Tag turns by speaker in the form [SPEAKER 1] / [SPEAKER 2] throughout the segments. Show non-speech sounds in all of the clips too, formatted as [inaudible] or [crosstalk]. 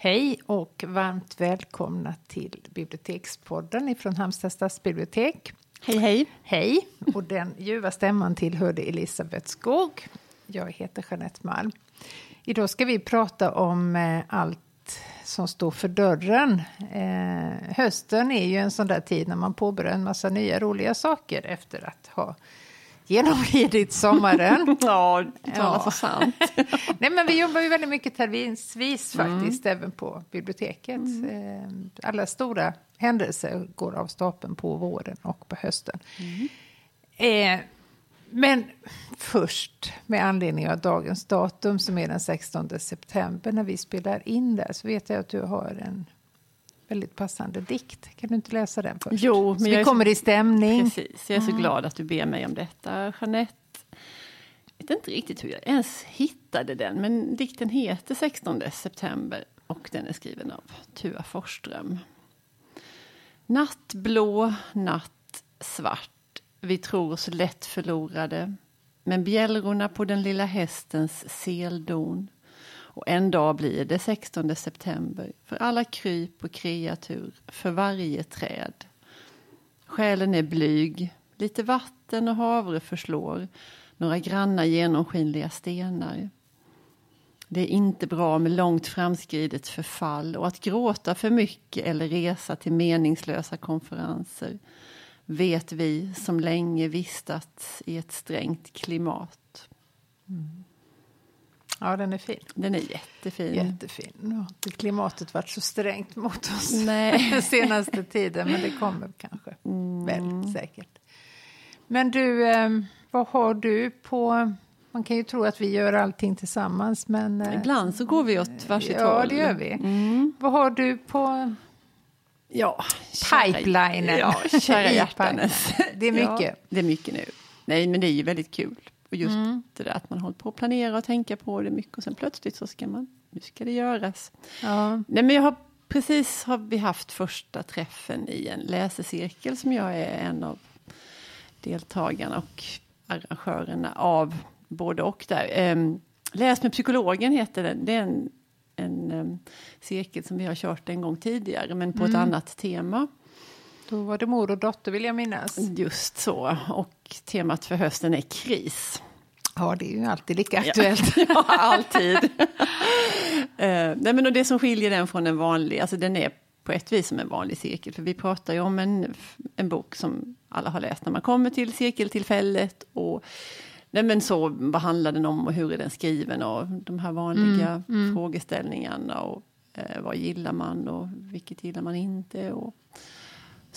[SPEAKER 1] Hej och varmt välkomna till Bibliotekspodden från Halmstad stadsbibliotek.
[SPEAKER 2] Hej, hej.
[SPEAKER 1] Hej, och den ljuva stämman tillhörde Elisabeth Skog. Jag heter Jeanette Malm. Idag ska vi prata om eh, allt som står för dörren. Eh, hösten är ju en sån där tid när man påbörjar en massa nya roliga saker efter att ha genomlidit sommaren. [laughs]
[SPEAKER 2] ja, det ja. så sant. [laughs]
[SPEAKER 1] Nej, men vi jobbar ju väldigt mycket terminsvis faktiskt, mm. även på biblioteket. Mm. Eh, alla stora händelser går av stapeln på våren och på hösten. Mm. Eh, men först, med anledning av dagens datum som är den 16 september när vi spelar in det, så vet jag att du har en väldigt passande dikt. Kan du inte läsa den först?
[SPEAKER 2] Jo, men
[SPEAKER 1] så vi kommer i stämning.
[SPEAKER 2] Precis, jag är så mm. glad att du ber mig om detta, Jeanette. Jag vet inte riktigt hur jag ens hittade den, men dikten heter 16 september och den är skriven av Tua Forsström. Nattblå, natt svart, vi tror oss lätt förlorade men bjällrorna på den lilla hästens seldon och en dag blir det 16 september för alla kryp och kreatur, för varje träd. Själen är blyg, lite vatten och havre förslår, några granna genomskinliga stenar. Det är inte bra med långt framskridet förfall och att gråta för mycket eller resa till meningslösa konferenser vet vi som länge vistats i ett strängt klimat.
[SPEAKER 1] Mm. Ja, den är fin.
[SPEAKER 2] Den är jättefin.
[SPEAKER 1] Jättefin. Nu har inte klimatet varit så strängt mot oss Nej. [laughs] den senaste tiden, men det kommer kanske. Mm. Väldigt säkert. Men du, eh, vad har du på... Man kan ju tro att vi gör allting tillsammans, men...
[SPEAKER 2] Eh, Ibland så går vi åt varsitt
[SPEAKER 1] ja, håll. Ja, det gör vi. Mm. Vad har du på
[SPEAKER 2] ja,
[SPEAKER 1] pipelinen?
[SPEAKER 2] Ja, kära hjärtanes.
[SPEAKER 1] Det är mycket. Ja,
[SPEAKER 2] det är mycket nu. Nej, men det är ju väldigt kul. Och just mm. det där att man håller på att planera och tänka på det mycket och sen plötsligt så ska man, nu ska det göras. Ja. Nej men jag har precis har vi haft första träffen i en läsecirkel som jag är en av deltagarna och arrangörerna av både och där. Um, Läs med psykologen heter den. Det är en, en um, cirkel som vi har kört en gång tidigare men på mm. ett annat tema.
[SPEAKER 1] Då var det mor och dotter vill jag minnas.
[SPEAKER 2] Just så. Och temat för hösten är kris.
[SPEAKER 1] Ja, det är ju alltid lika aktuellt. [laughs]
[SPEAKER 2] Ja, alltid. uh, [laughs] nej, men och det som skiljer den från en vanlig, alltså den är på ett vis som en vanlig cirkel. För vi pratar ju om en, en bok som alla har läst när man kommer till cirkeltillfället. Och nej, men så, vad handlar den om och hur är den skriven och de här vanliga mm, mm. frågeställningarna. Och uh, vad gillar man och vilket gillar man inte. Och,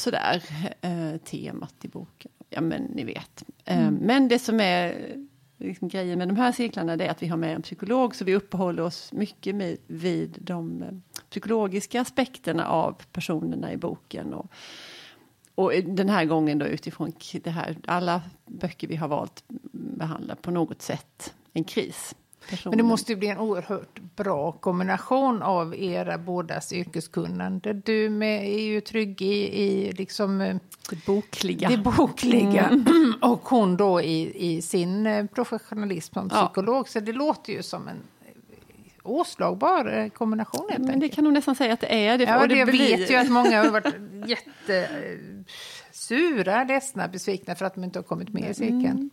[SPEAKER 2] sådär, eh, temat i boken. Ja, men ni vet. Eh, mm. Men det som är liksom, grejen med de här cirklarna är att vi har med en psykolog, så vi uppehåller oss mycket med, vid de eh, psykologiska aspekterna av personerna i boken. Och, och den här gången då utifrån det här, alla böcker vi har valt behandlar på något sätt en kris.
[SPEAKER 1] Personen. Men det måste ju bli en oerhört bra kombination av era bådas yrkeskunnande. Du med, är ju trygg i, i liksom, eh,
[SPEAKER 2] det bokliga,
[SPEAKER 1] det bokliga. Mm. [clears throat] och hon då i, i sin eh, professionalism som psykolog. Ja. Så det låter ju som en åslagbar kombination. Helt
[SPEAKER 2] Men det kan nog nästan säga att det är det.
[SPEAKER 1] Ja, det jag blir... vet ju att många har varit [laughs] jättesura, ledsna, besvikna för att de inte har kommit med i cirkeln. Mm.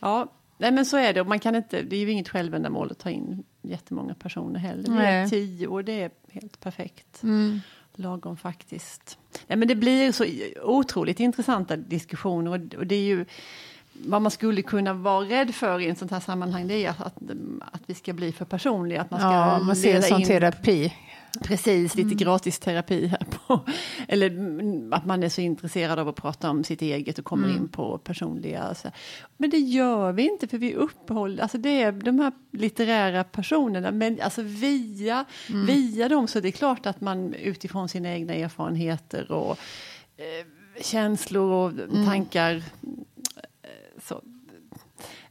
[SPEAKER 2] Ja, Nej men så är det, och man kan inte, det är ju inget självändamål att ta in jättemånga personer heller. Vi är tio och det är helt perfekt. Mm. Lagom faktiskt. Nej men det blir så otroligt intressanta diskussioner och, och det är ju vad man skulle kunna vara rädd för i en sånt här sammanhang det är att, att, att vi ska bli för personliga. Att
[SPEAKER 1] man ska ja, man ser det som in... terapi.
[SPEAKER 2] Precis, lite mm. gratis terapi här på. Eller att man är så intresserad av att prata om sitt eget och kommer mm. in på personliga. Alltså. Men det gör vi inte för vi uppehåller, alltså det är de här litterära personerna, men alltså via, mm. via dem så det är klart att man utifrån sina egna erfarenheter och eh, känslor och mm. tankar så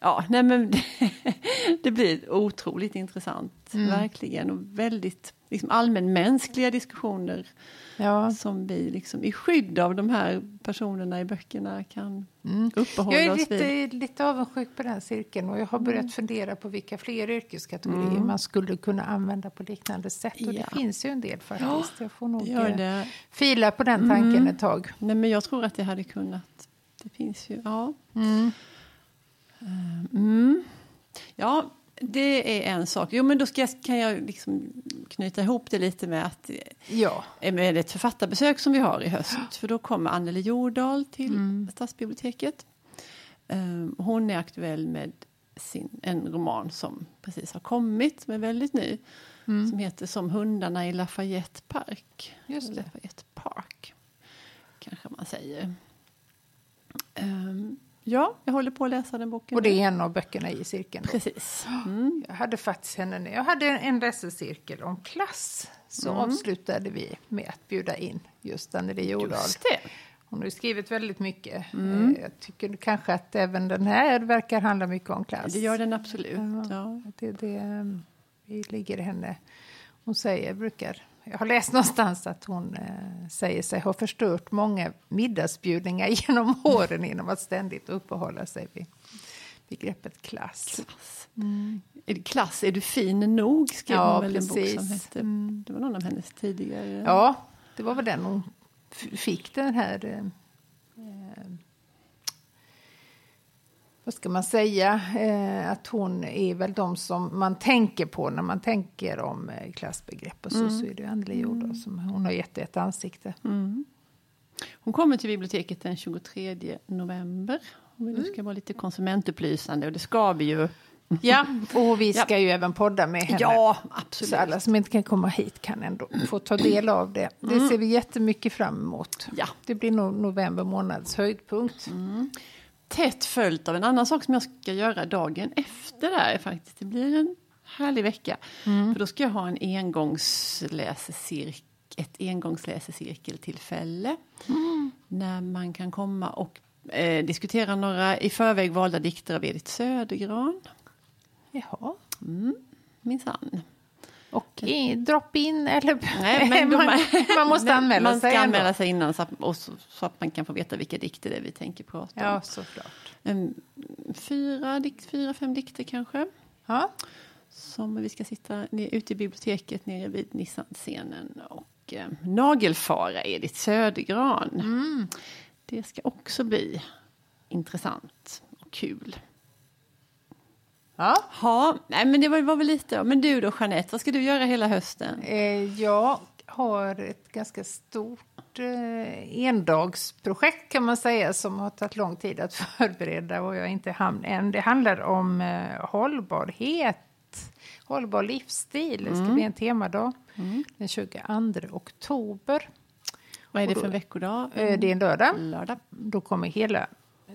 [SPEAKER 2] Ja, nej men [laughs] [laughs] det blir otroligt intressant, verkligen. Och väldigt liksom, allmänmänskliga diskussioner
[SPEAKER 1] Ja.
[SPEAKER 2] som vi liksom, i skydd av de här personerna i böckerna kan uppehålla
[SPEAKER 1] Jag är
[SPEAKER 2] oss vid.
[SPEAKER 1] lite, lite avundsjuk på den cirkeln och jag har börjat fundera på vilka fler yrkeskategorier man skulle kunna använda på liknande sätt. Och det
[SPEAKER 2] Ja.
[SPEAKER 1] finns ju en del faktiskt. Jag får nog
[SPEAKER 2] Gör
[SPEAKER 1] eh,
[SPEAKER 2] det.
[SPEAKER 1] fila på den tanken ett tag.
[SPEAKER 2] Nej, men jag tror att det hade kunnat. Det finns ju, ja.
[SPEAKER 1] Mm.
[SPEAKER 2] Mm. Ja, det är en sak. Jo, men då ska jag, kan jag liksom knyta ihop det lite med att
[SPEAKER 1] Ja.
[SPEAKER 2] eh, med ett författarbesök som vi har i höst. För då kommer Anneli Jordahl till
[SPEAKER 1] Mm.
[SPEAKER 2] Stadsbiblioteket. Eh, Hon är aktuell med sin, en roman som precis har kommit, som är väldigt ny. Som heter Som hundarna i Lafayette Park.
[SPEAKER 1] Mm. Just.
[SPEAKER 2] Lafayette Park, kanske man säger. Ehm, ja, jag håller på att läsa den boken.
[SPEAKER 1] Och det är en av böckerna i cirkeln. Då.
[SPEAKER 2] Precis. Mm.
[SPEAKER 1] Jag hade faktiskt henne när jag hade en läsecirkel om klass. Så avslutade vi med att bjuda in just Anneli Jordahl.
[SPEAKER 2] Just det.
[SPEAKER 1] Hon har skrivit väldigt mycket. Eh, Jag tycker kanske att även den här verkar handla mycket om klass.
[SPEAKER 2] Det gör den absolut. Ja.
[SPEAKER 1] Det, det, ehm, det ligger i henne. Hon säger, brukar, jag har läst någonstans att hon eh, säger sig ha förstört många middagsbjudningar [laughs] genom åren genom att ständigt uppehålla sig vid begreppet klass.
[SPEAKER 2] Klass. Är det klass, är du fin nog? Skrev
[SPEAKER 1] Ja,
[SPEAKER 2] hon väl en bok som
[SPEAKER 1] precis.
[SPEAKER 2] hette. Det var någon av hennes tidigare.
[SPEAKER 1] Ja, det var väl den hon fick den här... Eh, eh, vad ska man säga? Eh, att hon är väl de som man tänker på när man tänker om eh, klassbegrepp och så. Så är det Anneli Jordahl som hon har gett ett ansikte.
[SPEAKER 2] Hon kommer till biblioteket den 23 november. Om vi nu ska vara lite konsumentupplysande och det ska vi ju.
[SPEAKER 1] Ja, [laughs] och vi ska ju även podda med henne.
[SPEAKER 2] Ja,
[SPEAKER 1] Så
[SPEAKER 2] absolut.
[SPEAKER 1] alla som inte kan komma hit kan ändå få ta del av det. Det ser vi jättemycket fram emot.
[SPEAKER 2] Ja.
[SPEAKER 1] Det blir nog november månads höjdpunkt.
[SPEAKER 2] Tätt följt av en annan sak som jag ska göra dagen efter där faktiskt. Det blir en härlig vecka. För då ska jag ha en engångsläsecirkel ett engångsläsecirkeltillfälle. När man kan komma och eh, diskutera några i förväg valda dikter av Edith Södergran.
[SPEAKER 1] Jaha.
[SPEAKER 2] Minsann.
[SPEAKER 1] Och drop-in eller...
[SPEAKER 2] Nej, men [laughs]
[SPEAKER 1] man, man måste anmäla
[SPEAKER 2] man
[SPEAKER 1] sig
[SPEAKER 2] ska
[SPEAKER 1] ändå.
[SPEAKER 2] anmäla sig innan så att, och så, så att man kan få veta vilka dikter det är vi tänker prata om.
[SPEAKER 1] Ja, såklart.
[SPEAKER 2] En, fyra, dikt, fyra, fem dikter kanske.
[SPEAKER 1] Ja.
[SPEAKER 2] Som vi ska sitta ute i biblioteket nere vid Nissan-scenen och eh, nagelfara Edith Södergran.
[SPEAKER 1] Mm.
[SPEAKER 2] Det ska också bli intressant och kul.
[SPEAKER 1] Ja.
[SPEAKER 2] Ja, nej men det var, var väl lite. Men du då Jeanette, vad ska du göra hela hösten?
[SPEAKER 1] Eh, jag har ett ganska stort eh, endagsprojekt kan man säga som har tagit lång tid att [laughs] förbereda och jag är inte hamn än. Det handlar om eh, hållbarhet, hållbar livsstil. Det ska bli en temadag den 22 oktober.
[SPEAKER 2] Vad är det
[SPEAKER 1] då-
[SPEAKER 2] för veckodag?
[SPEAKER 1] Eh, det är en lördag.
[SPEAKER 2] Lördag.
[SPEAKER 1] Då kommer hela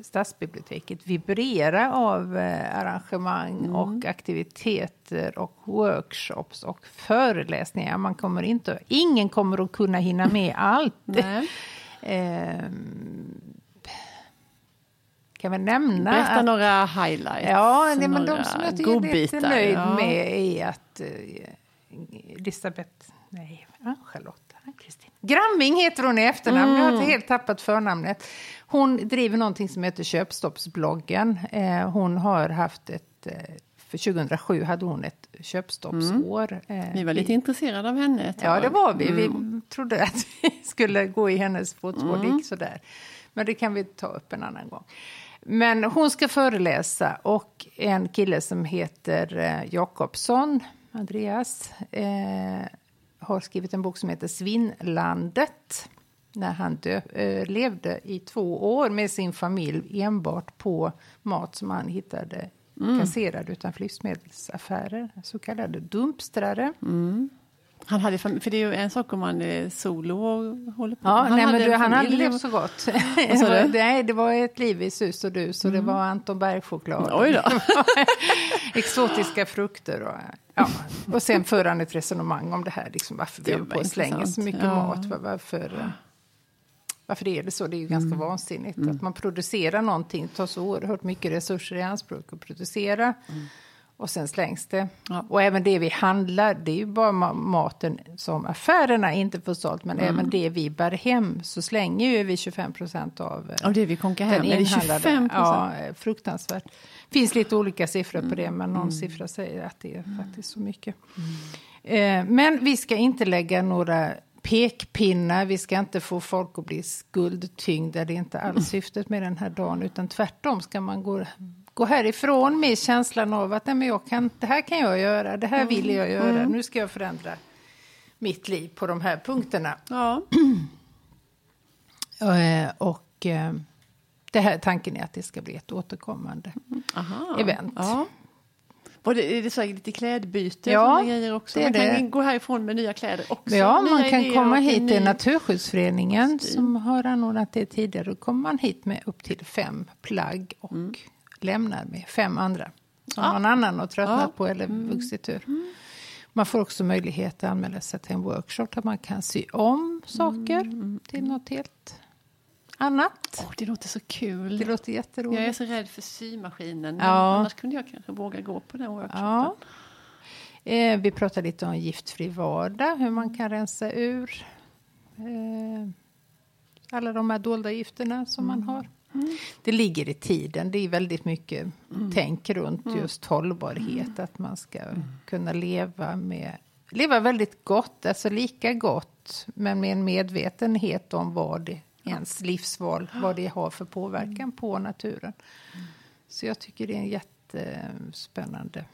[SPEAKER 1] stadsbiblioteket vibrera av eh, arrangemang
[SPEAKER 2] Mm.
[SPEAKER 1] och aktiviteter och workshops och föreläsningar. Man kommer inte, ingen kommer att kunna hinna med [laughs] allt.
[SPEAKER 2] Nej.
[SPEAKER 1] Ehm, kan vi nämna
[SPEAKER 2] Berätta
[SPEAKER 1] att,
[SPEAKER 2] några highlights.
[SPEAKER 1] Ja, det, men de som jag tycker är lite
[SPEAKER 2] godbitar.
[SPEAKER 1] nöjd
[SPEAKER 2] Ja.
[SPEAKER 1] med är att eh, Elisabeth, nej, Ann-Charlotte, Ann-Kristin. Gramming heter hon i efternamn, jag
[SPEAKER 2] Mm.
[SPEAKER 1] har helt tappat förnamnet. Hon driver någonting som heter Köpstoppsbloggen. Eh, hon har haft ett, eh, för 2007 hade hon ett köpstoppsår. Eh,
[SPEAKER 2] Vi var lite intresserade av henne ett
[SPEAKER 1] Ja, det var vi. Vi trodde att [laughs] vi skulle gå i hennes fotspår. Gick sådär. Men det kan vi ta upp en annan gång. Men hon ska föreläsa och en kille som heter eh, Jakobsson, Andreas, eh, har skrivit en bok som heter Svinnlandet. När han dö, eh, levde i två år med sin familj enbart på mat som han hittade kasserad utanför livsmedelsaffärer, så kallade dumpstrare.
[SPEAKER 2] Han hade, för det är ju en sak om man är solo och håller på.
[SPEAKER 1] Ja,
[SPEAKER 2] han
[SPEAKER 1] nej, men
[SPEAKER 2] hade
[SPEAKER 1] du,
[SPEAKER 2] en
[SPEAKER 1] han hade levt så gott. [laughs] [laughs] det, var,
[SPEAKER 2] du?
[SPEAKER 1] nej, det var ett liv i sus och dus och det var Anton Berg-choklad.
[SPEAKER 2] Oj då. [laughs]
[SPEAKER 1] Exotiska frukter och, ja. och sen för han ett resonemang om det här, liksom, varför vi
[SPEAKER 2] Det
[SPEAKER 1] håller på och slänger så mycket
[SPEAKER 2] Ja.
[SPEAKER 1] mat. var- Varför, varför är det så? Det är ju ganska vansinnigt att man producerar någonting, tar så oerhört mycket resurser i anspråk att producera. Och sen slängs det.
[SPEAKER 2] Ja.
[SPEAKER 1] Och även det vi handlar, det är ju bara ma- maten som affärerna inte får sålt, men även det vi bär hem så slänger ju vi 25 procent av eh,
[SPEAKER 2] Och det vi konkar hem, är det
[SPEAKER 1] inhandlade.
[SPEAKER 2] 25
[SPEAKER 1] Ja, eh, fruktansvärt. finns lite olika siffror på det, men
[SPEAKER 2] Mm.
[SPEAKER 1] någon siffra säger att det är faktiskt så mycket. Eh, men vi ska inte lägga några pekpinnar, vi ska inte få folk att bli skuldtyngda. Det är inte alls syftet med den här dagen, utan tvärtom ska man gå, gå härifrån med känslan av att Nej, men jag kan, det här kan jag göra, det här vill jag göra, nu ska jag förändra mitt liv på de här punkterna.
[SPEAKER 2] Ja. [clears throat]
[SPEAKER 1] Eh, och eh, det här, tanken är att det ska bli ett återkommande
[SPEAKER 2] Aha.
[SPEAKER 1] event.
[SPEAKER 2] Ja. Var det, är det så lite klädbyte
[SPEAKER 1] Ja,
[SPEAKER 2] och grejer också? man kan
[SPEAKER 1] det.
[SPEAKER 2] gå härifrån med nya kläder också?
[SPEAKER 1] Ja, man kan komma
[SPEAKER 2] och
[SPEAKER 1] hit till
[SPEAKER 2] ny-
[SPEAKER 1] Naturskyddsföreningen
[SPEAKER 2] stil.
[SPEAKER 1] som har anordnat det tidigare. Då kommer man hit med upp till fem plagg och lämnar med fem andra som
[SPEAKER 2] Mm. Ja.
[SPEAKER 1] någon annan har tröttnat
[SPEAKER 2] Ja. Mm.
[SPEAKER 1] på eller vuxit ur. Man får också möjlighet att anmäla sig till en workshop där man kan sy om saker
[SPEAKER 2] Mm,
[SPEAKER 1] till något helt annat.
[SPEAKER 2] Åh, det låter så kul.
[SPEAKER 1] Det låter jätteroligt.
[SPEAKER 2] Jag är så rädd för symaskinen.
[SPEAKER 1] Ja.
[SPEAKER 2] annars kunde jag kanske våga gå på den workshopen.
[SPEAKER 1] Ja. Eh, vi pratar lite om giftfri vardag, hur man kan rensa ur eh, alla de här dolda gifterna som man har. Det ligger i tiden. Det är väldigt mycket tänk runt just hållbarhet. Att man ska kunna leva med leva väldigt gott, alltså lika gott, men med en medvetenhet om vad det, ens livsval, vad det har för påverkan på naturen. Så jag tycker det är en jättespännande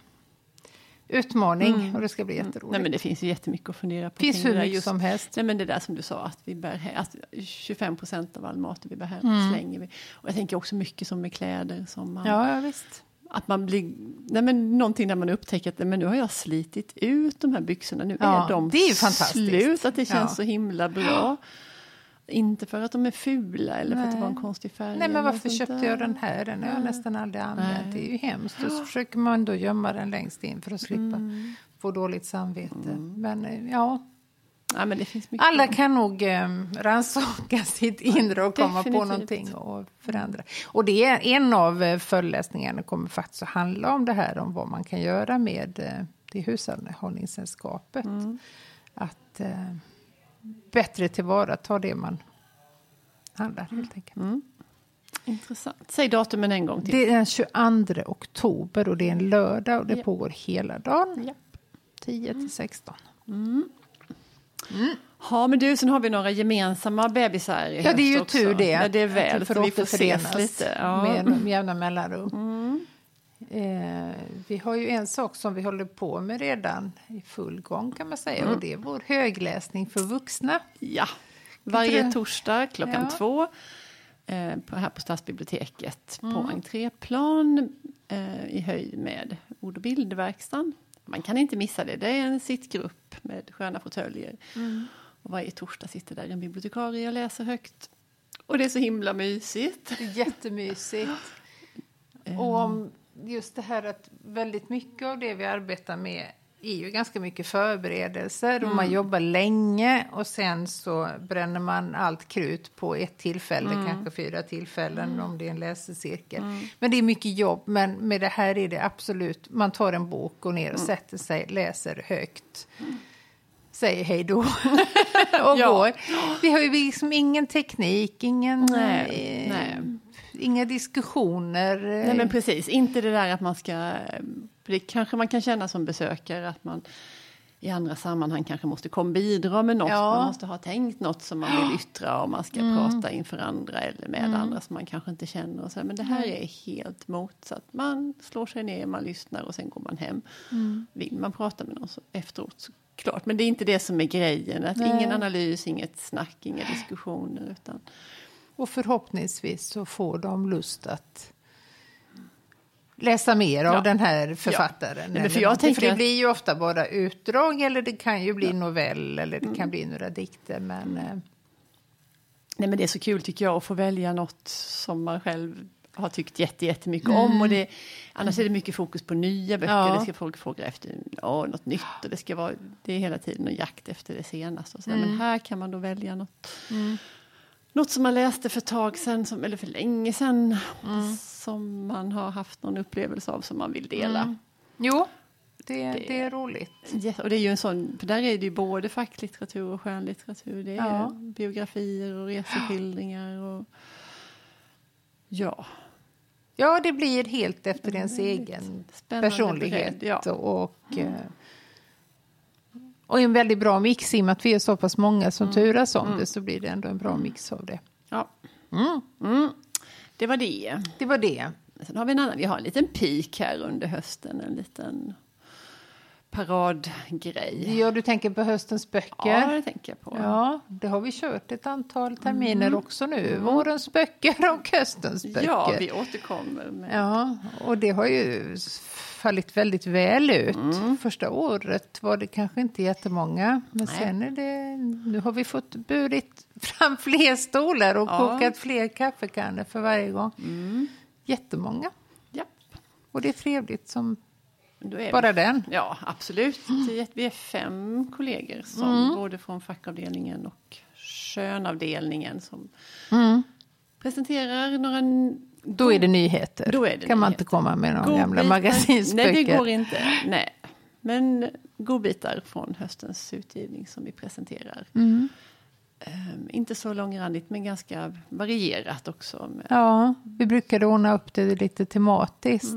[SPEAKER 1] utmaning och det ska bli jätteroligt.
[SPEAKER 2] Nej, men det finns ju jättemycket att fundera på.
[SPEAKER 1] Finns hur mycket
[SPEAKER 2] Just-
[SPEAKER 1] som helst.
[SPEAKER 2] Nej, men det där som du sa, att, vi bär att 25 procent av all mat vi bär hem
[SPEAKER 1] Mm.
[SPEAKER 2] slänger vi. Och jag tänker också mycket som med kläder. Som man,
[SPEAKER 1] Ja, ja visst.
[SPEAKER 2] Att man blir, nej men någonting där man upptäcker att men nu har jag slitit ut de här byxorna, nu
[SPEAKER 1] Ja,
[SPEAKER 2] är de
[SPEAKER 1] det är fantastiskt.
[SPEAKER 2] slut, att det känns
[SPEAKER 1] Ja.
[SPEAKER 2] så himla bra. [gasps] Inte för att de är fula eller för att det
[SPEAKER 1] Nej.
[SPEAKER 2] var en konstig färg.
[SPEAKER 1] Nej, men varför köpte
[SPEAKER 2] där.
[SPEAKER 1] jag den här? Den har jag nästan aldrig använt.
[SPEAKER 2] Nej.
[SPEAKER 1] Det är ju hemskt. Och så försöker man då gömma den längst in för att slippa
[SPEAKER 2] Mm.
[SPEAKER 1] få dåligt samvete. Men eh, ja,
[SPEAKER 2] Ja,
[SPEAKER 1] alla kan nog eh, rannsaka [laughs] sitt inre och komma på
[SPEAKER 2] definitivt.
[SPEAKER 1] någonting och förändra. Och det är en av eh, föreläsningarna kommer faktiskt att handla om det här, om vad man kan göra med eh, det hushållningssällskapet.
[SPEAKER 2] Mm.
[SPEAKER 1] Att eh, bättre tillvarata det man handlar helt enkelt.
[SPEAKER 2] Mm. Intressant. Säg datumen en gång till.
[SPEAKER 1] Det är den 22 oktober och det är en lördag och det
[SPEAKER 2] Ja.
[SPEAKER 1] pågår hela dagen.
[SPEAKER 2] Ja.
[SPEAKER 1] 10 till 16.
[SPEAKER 2] Ja, men du, sen har vi några gemensamma bebisar i
[SPEAKER 1] Ja, det är ju
[SPEAKER 2] också.
[SPEAKER 1] tur det.
[SPEAKER 2] Ja, det är
[SPEAKER 1] Att
[SPEAKER 2] väl,
[SPEAKER 1] vi
[SPEAKER 2] för vi får ses lite. Ja.
[SPEAKER 1] Med med jämna mellanrum. Eh, vi har ju en sak som vi håller på med redan i full gång kan man säga.
[SPEAKER 2] Mm.
[SPEAKER 1] Och det är vår högläsning för vuxna.
[SPEAKER 2] ja. Varje
[SPEAKER 1] du-
[SPEAKER 2] torsdag klockan
[SPEAKER 1] Ja.
[SPEAKER 2] två eh, på, här på Stadsbiblioteket på
[SPEAKER 1] Mm.
[SPEAKER 2] entréplan eh, i höjd med ord och bildverkstan. Man kan inte missa det. Det är en sittgrupp med sköna fåtöljer.
[SPEAKER 1] Mm.
[SPEAKER 2] Och varje torsdag sitter där en bibliotekarie och läser högt. Och det är så himla mysigt.
[SPEAKER 1] Det är jättemysigt. [laughs] Och om just det här att väldigt mycket av det vi arbetar med är ju ganska mycket förberedelser och man jobbar länge och sen så bränner man allt krut på ett tillfälle, kanske fyra tillfällen om det är en läsecirkel. Men det är mycket jobb, men med det här är det absolut, man tar en bok, går ner och sätter sig, läser högt. Säger hej då [laughs] och
[SPEAKER 2] Ja.
[SPEAKER 1] går. Vi har ju liksom ingen teknik, ingen,
[SPEAKER 2] Nej,
[SPEAKER 1] eh,
[SPEAKER 2] nej.
[SPEAKER 1] Inga diskussioner.
[SPEAKER 2] Nej men precis, inte det där att man ska... Det kanske man kan känna som besökare att man i andra sammanhang kanske måste komma bidra med något.
[SPEAKER 1] Ja.
[SPEAKER 2] Man måste ha tänkt något som man vill yttra och man ska prata inför andra eller med andra som man kanske inte känner. Och så. Men det här är helt motsatt. Man slår sig ner, man lyssnar och sen går man hem. Vill man prata med någon så efteråt så klart. Men det är inte det som är grejen. Att
[SPEAKER 1] Nej.
[SPEAKER 2] ingen analys, inget snack, inga diskussioner. Utan,
[SPEAKER 1] Och förhoppningsvis så får de lust att läsa mer av
[SPEAKER 2] Ja.
[SPEAKER 1] den här författaren.
[SPEAKER 2] Nej, men
[SPEAKER 1] eller
[SPEAKER 2] för jag tänker
[SPEAKER 1] för det blir ju ofta bara utdrag eller det kan ju bli novell eller det kan bli några dikter. Men eh,
[SPEAKER 2] Nej, men det är så kul tycker jag att få välja något som man själv har tyckt jätte, jättemycket om. Och det, annars är det mycket fokus på nya böcker.
[SPEAKER 1] Ja.
[SPEAKER 2] Det ska folk fråga efter åh, något nytt. Och det, ska vara, det är hela tiden en jakt efter det senaste. Och så där. Men här kan man då välja något något som man läste för tag sedan, som, eller för länge sedan, som man har haft någon upplevelse av som man vill dela.
[SPEAKER 1] Mm. Jo, det,
[SPEAKER 2] Det-
[SPEAKER 1] det är roligt.
[SPEAKER 2] Ja, och det är ju en sån, för där är det ju både facklitteratur och skönlitteratur. Det är
[SPEAKER 1] Ja.
[SPEAKER 2] biografier och reseskildringar och ja,
[SPEAKER 1] Ja, det blir helt efter ens egen personlighet.
[SPEAKER 2] ja.
[SPEAKER 1] och, eh, och en väldigt bra mix i och med att vi är så pass många som turas om det så blir det ändå en bra mix av det.
[SPEAKER 2] ja.
[SPEAKER 1] Mm.
[SPEAKER 2] Mm. Det var det.
[SPEAKER 1] Det var det.
[SPEAKER 2] Sen har vi en annan, vi har en liten peak här under hösten, en liten paradgrej.
[SPEAKER 1] Ja, du tänker på höstens böcker.
[SPEAKER 2] Ja, det tänker jag på.
[SPEAKER 1] Ja, det har vi kört ett antal terminer också nu. Vårens böcker och höstens böcker.
[SPEAKER 2] Ja, vi återkommer med...
[SPEAKER 1] Ja, och det har ju fallit väldigt väl ut. Första året var det kanske inte jättemånga, men
[SPEAKER 2] Nej.
[SPEAKER 1] sen är det... Nu har vi fått burit [laughs] fram fler stolar och
[SPEAKER 2] Ja.
[SPEAKER 1] kokat fler kaffekannor för varje gång. Jättemånga.
[SPEAKER 2] Ja,
[SPEAKER 1] Och det är trevligt som bara den.
[SPEAKER 2] vi, ja, absolut. Är- Vi är fem kollegor, som,
[SPEAKER 1] Mm.
[SPEAKER 2] både från fackavdelningen och skönavdelningen som
[SPEAKER 1] Mm.
[SPEAKER 2] presenterar några...
[SPEAKER 1] Då är det nyheter.
[SPEAKER 2] Då är det
[SPEAKER 1] kan man
[SPEAKER 2] nyheter.
[SPEAKER 1] inte komma med några gamla magasinsböcker.
[SPEAKER 2] Nej, det går inte. Nej. Men godbitar från höstens utgivning som vi presenterar.
[SPEAKER 1] Mm.
[SPEAKER 2] Ehm, inte så långrandigt, men ganska varierat också.
[SPEAKER 1] Ja, vi brukade ordna upp det lite tematiskt.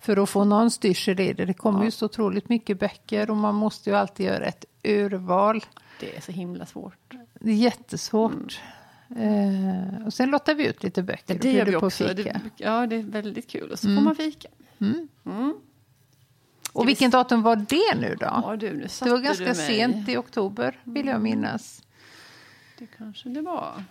[SPEAKER 1] För att få någon styrsel i det. Det kommer
[SPEAKER 2] Ja.
[SPEAKER 1] ju så otroligt mycket böcker och man måste ju alltid göra ett urval.
[SPEAKER 2] Det är så himla svårt.
[SPEAKER 1] Det är jättesvårt. Eh, och sen lottar vi ut lite böcker och
[SPEAKER 2] Det gör vi också.
[SPEAKER 1] fika.
[SPEAKER 2] Det, ja, det är väldigt kul. Och så får man fika.
[SPEAKER 1] Mm.
[SPEAKER 2] Mm.
[SPEAKER 1] Och vilken datum var det nu då?
[SPEAKER 2] Ja, du, nu
[SPEAKER 1] det var ganska sent i oktober, vill jag minnas.
[SPEAKER 2] Det kanske det var.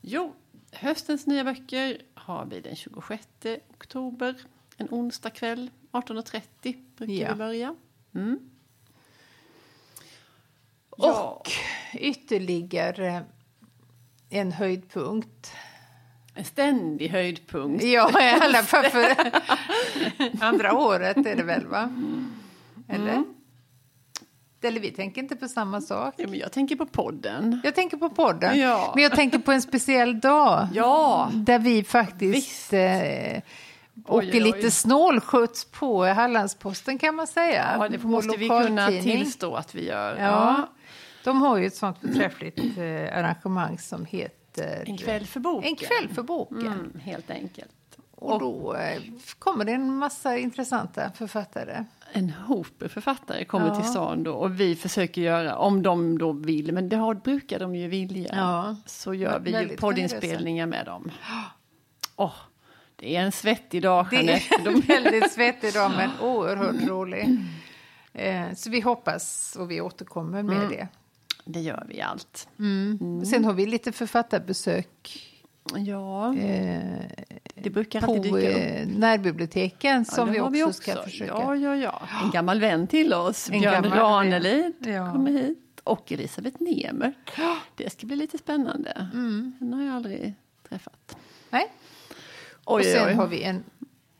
[SPEAKER 2] Jo, höstens nya böcker har vi den 26 oktober. En onsdag kväll, 18.30 brukar
[SPEAKER 1] Ja.
[SPEAKER 2] vi börja. Mm. Ja.
[SPEAKER 1] Ytterligare en höjdpunkt.
[SPEAKER 2] En ständig höjdpunkt.
[SPEAKER 1] Ja, i alla fall för andra året är det väl, va? Eller?
[SPEAKER 2] Mm.
[SPEAKER 1] Eller vi tänker inte på samma sak.
[SPEAKER 2] Ja, men jag tänker på podden.
[SPEAKER 1] Jag tänker på podden,
[SPEAKER 2] Ja.
[SPEAKER 1] men jag tänker på en speciell dag.
[SPEAKER 2] Ja,
[SPEAKER 1] Där vi faktiskt eh, åker
[SPEAKER 2] Oj,
[SPEAKER 1] lite snålskjuts på Hallandsposten kan man säga.
[SPEAKER 2] ja det måste vi kunna tillstå att vi gör.
[SPEAKER 1] Ja. De har ju ett sånt förträffligt eh, arrangemang som heter
[SPEAKER 2] En kväll för boken.
[SPEAKER 1] En kväll för boken.
[SPEAKER 2] Mm, helt enkelt.
[SPEAKER 1] Och då eh, kommer det en massa intressanta författare.
[SPEAKER 2] En hoper författare kommer
[SPEAKER 1] Ja.
[SPEAKER 2] till stan då och vi försöker göra, om de då vill, men det har, brukar de ju vilja,
[SPEAKER 1] Ja.
[SPEAKER 2] så gör vi ju poddinspelningar med dem. Åh, det är en svettig dag,
[SPEAKER 1] Det
[SPEAKER 2] Jeanette. [laughs]
[SPEAKER 1] är en väldigt svettig dag men [laughs] oerhört rolig. Eh, så vi hoppas och vi återkommer med
[SPEAKER 2] Mm.
[SPEAKER 1] det.
[SPEAKER 2] Det gör vi allt.
[SPEAKER 1] Mm. Sen har vi lite författarbesök
[SPEAKER 2] Ja,
[SPEAKER 1] eh,
[SPEAKER 2] det brukar alltid
[SPEAKER 1] på
[SPEAKER 2] dyka upp.
[SPEAKER 1] eh, närbiblioteken som
[SPEAKER 2] det
[SPEAKER 1] vi
[SPEAKER 2] har
[SPEAKER 1] också, ska försöka.
[SPEAKER 2] Ja, ja, ja. En gammal vän till oss,
[SPEAKER 1] En
[SPEAKER 2] Björn. Ranelid,
[SPEAKER 1] Ja.
[SPEAKER 2] kommer hit. Och Elisabeth Nemer. Det ska bli lite spännande.
[SPEAKER 1] Mm.
[SPEAKER 2] Den har jag aldrig träffat.
[SPEAKER 1] Nej.
[SPEAKER 2] Oj,
[SPEAKER 1] och sen
[SPEAKER 2] oj,
[SPEAKER 1] har vi en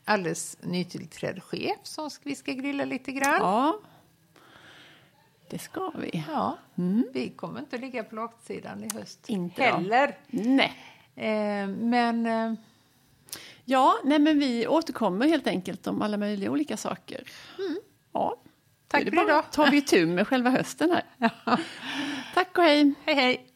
[SPEAKER 1] alldeles nytillträdd chef som vi ska grilla lite grann.
[SPEAKER 2] Ja, det ska vi.
[SPEAKER 1] Ja, vi kommer inte att ligga på latsidan i höst
[SPEAKER 2] Inte då.
[SPEAKER 1] heller.
[SPEAKER 2] Nej.
[SPEAKER 1] Eh, men eh,
[SPEAKER 2] Ja, nej men vi återkommer helt enkelt om alla möjliga olika saker. Ja.
[SPEAKER 1] Tack
[SPEAKER 2] Då
[SPEAKER 1] för idag.
[SPEAKER 2] tar vi tur med själva hösten här. [laughs] Tack och hej.
[SPEAKER 1] hej hej!